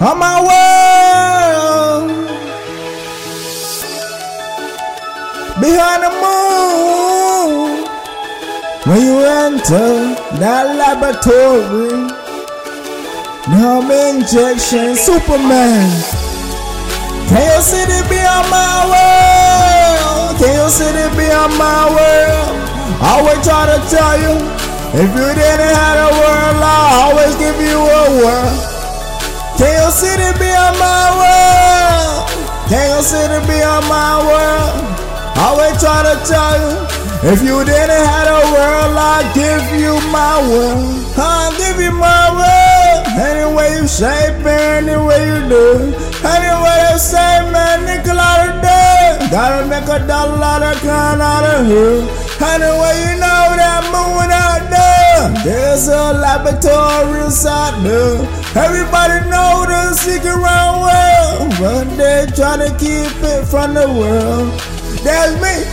on my world. Behind the moon, when you enter that laboratory, numb injection, Superman. Can you see the be on my world? Can you see the be on my world? I always try to tell you, if you didn't have a world, I'll always give you a you see be on my world? You see the be on my world? Always try to tell you, if you didn't have a world, I'll give you my world. I'll give you my world. Anyway you shape, anyway you do. Anyway they say, man, nickel out of day. Gotta make a dollar of con out of here. Anyway you know that moving out. There's a laboratory inside. Everybody know the secret well, but they try to keep it from the world. That's me.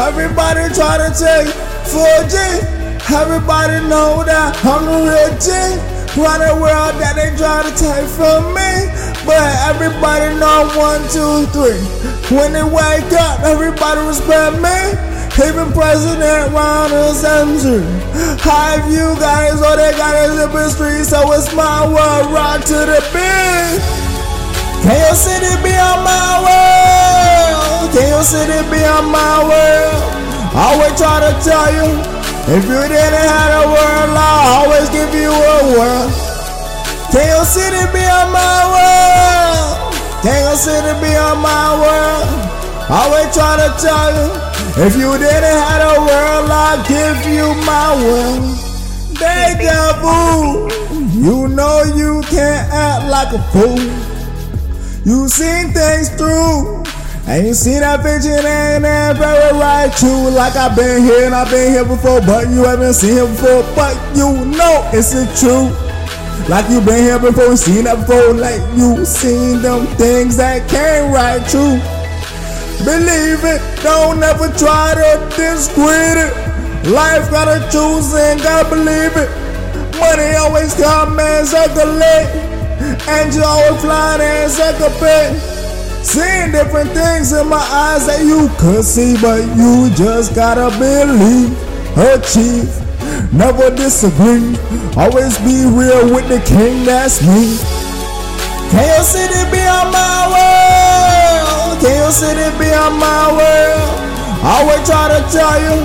Everybody try to take 4G. Everybody know that I'm the real G. Run the world that they try to take from me. But everybody know one, two, three. When they wake up, everybody respect me. Even President Ronald Samson. High view guys, all they got is the street, so it's my world, rock to the beat. Can you see the be on my world? Can you see the be on my world? I always try to tell you, if you didn't have a world, I'll always give you a world. Can you see the be on my world? Can you see the be on my world? I always try to tell you, if you didn't have a world, I'd give you my world. Deja vu, you know you can't act like a fool. You seen things through. And you see that vision ain't that right true. Like I've been here and I've been here before, but you haven't seen it before. But you know it's the truth. Like you've been here before seen that before. Like you seen them things that came right true. Believe it, don't ever try to discredit it. Life gotta choose and gotta believe it. Money always come and circulate. You always flying and circulate. Seeing different things in my eyes that you could see, but you just gotta believe, achieve, never disagree. Always be real with the king, that's me. Can you see the be on my world? Can you see be on my world? I always try to tell you,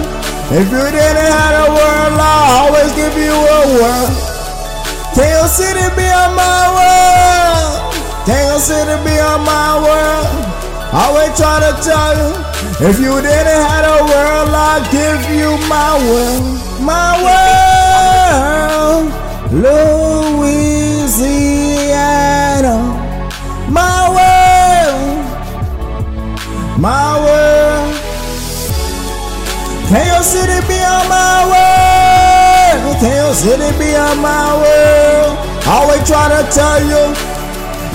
if you didn't have a world, I'll always give you a world. The be on my world? The be on my world? I always try to tell you, if you didn't have a world, I'll give you my world. My world, my world. Can your city be on my world? Can your city be on my world? I always try to tell you,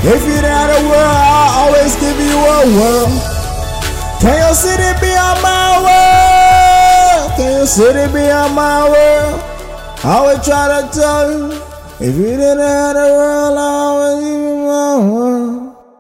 if you had a world, I'll always give you a world. Can your city be on my world? Can you see the be on my world? I always try to tell you, if you didn't have a world, I'll always give you my world.